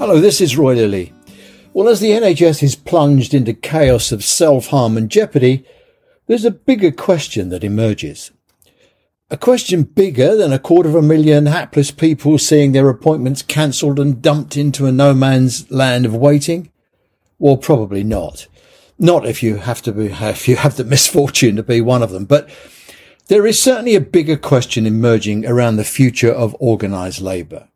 Hello, this is Roy Lilly. Well, as the NHS is plunged into chaos of self harm and jeopardy, there's a bigger question that emerges. A question bigger than a quarter of a million hapless people seeing their appointments cancelled and dumped into a no man's land of waiting? Well, probably not. Not if you have to be, if you have the misfortune to be one of them, but there is certainly a bigger question emerging around the future of organised labour.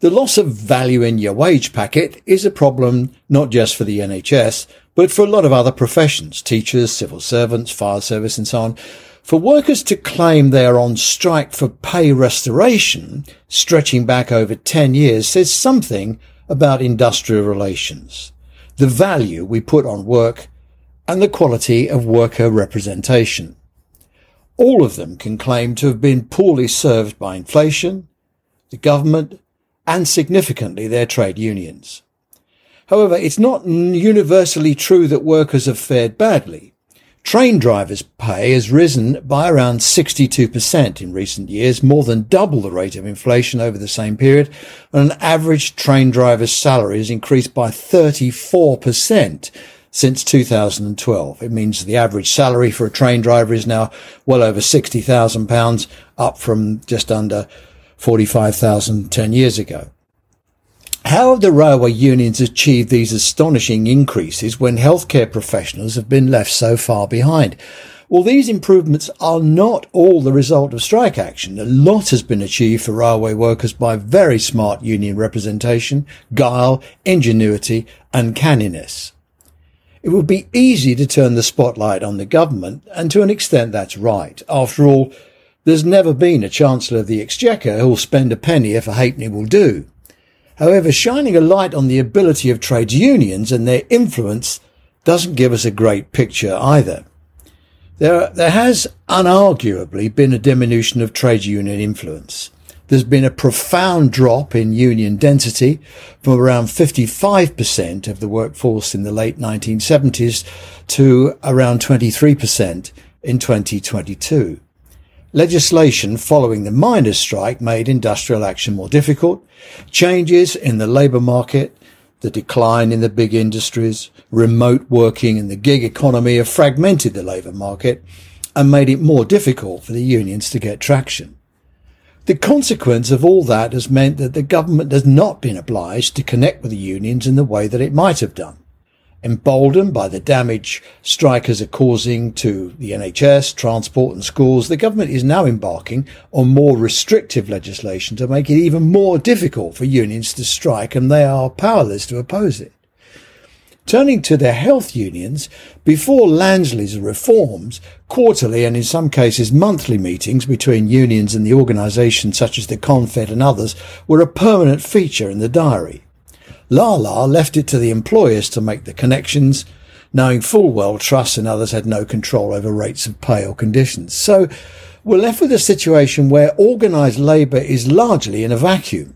The loss of value in your wage packet is a problem not just for the NHS, but for a lot of other professions, teachers, civil servants, fire service and so on. For workers to claim they are on strike for pay restoration, stretching back over 10 years, says something about industrial relations, the value we put on work, and the quality of worker representation. All of them can claim to have been poorly served by inflation, the government, and significantly their trade unions. However, it's not universally true that workers have fared badly. Train drivers' pay has risen by around 62% in recent years, more than double the rate of inflation over the same period, and an average train driver's salary has increased by 34% since 2012. It means the average salary for a train driver is now well over £60,000, up from just under 45,000 10 years ago. How have the railway unions achieved these astonishing increases when healthcare professionals have been left so far behind? Well, these improvements are not all the result of strike action. A lot has been achieved for railway workers by very smart union representation, guile, ingenuity, and canniness. It would be easy to turn the spotlight on the government, and to an extent that's right. After all, there's never been a Chancellor of the Exchequer who'll spend a penny if a halfpenny will do. However, shining a light on the ability of trades unions and their influence doesn't give us a great picture either. There, there has unarguably been a diminution of trade union influence. There's been a profound drop in union density from around 55% of the workforce in the late 1970s to around 23% in 2022. Legislation following the miners' strike made industrial action more difficult. Changes in the labour market, the decline in the big industries, remote working and the gig economy have fragmented the labour market and made it more difficult for the unions to get traction. The consequence of all that has meant that the government has not been obliged to connect with the unions in the way that it might have done. Emboldened by the damage strikers are causing to the NHS, transport and schools, the government is now embarking on more restrictive legislation to make it even more difficult for unions to strike and they are powerless to oppose it. Turning to the health unions, before Lansley's reforms, quarterly and in some cases monthly meetings between unions and the organisations such as the Confed and others were a permanent feature in the diary. Lala left it to the employers to make the connections, knowing full well trusts and others had no control over rates of pay or conditions. So we're left with a situation where organised labour is largely in a vacuum,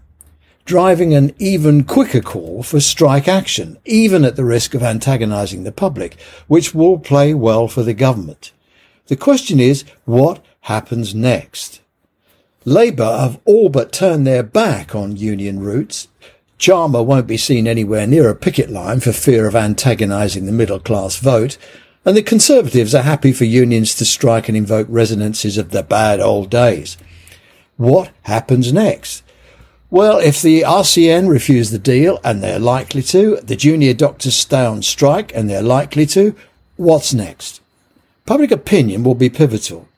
driving an even quicker call for strike action, even at the risk of antagonising the public, which will play well for the government. The question is, what happens next? Labour have all but turned their back on union roots Starmer won't be seen anywhere near a picket line for fear of antagonising the middle class vote, and the Conservatives are happy for unions to strike and invoke resonances of the bad old days. What happens next? Well, if the RCN refuse the deal, and they're likely to, the junior doctors stay on strike, and they're likely to, what's next? Public opinion will be pivotal.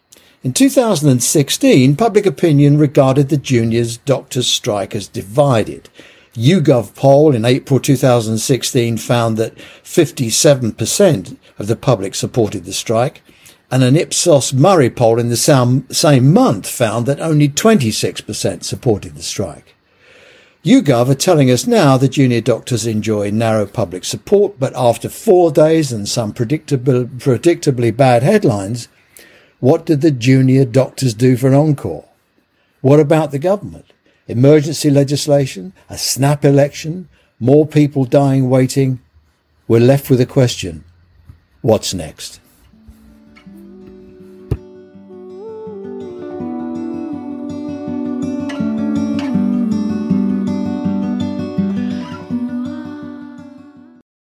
In 2016, public opinion regarded the juniors doctors strike as divided. YouGov poll in April 2016 found that 57% of the public supported the strike, and an Ipsos MORI poll in the same month found that only 26% supported the strike. YouGov are telling us now the junior doctors enjoy narrow public support, but after four days and some predictable, predictably bad headlines, what did the junior doctors do for an encore? What about the government? Emergency legislation, a snap election, more people dying waiting, we're left with a question. What's next?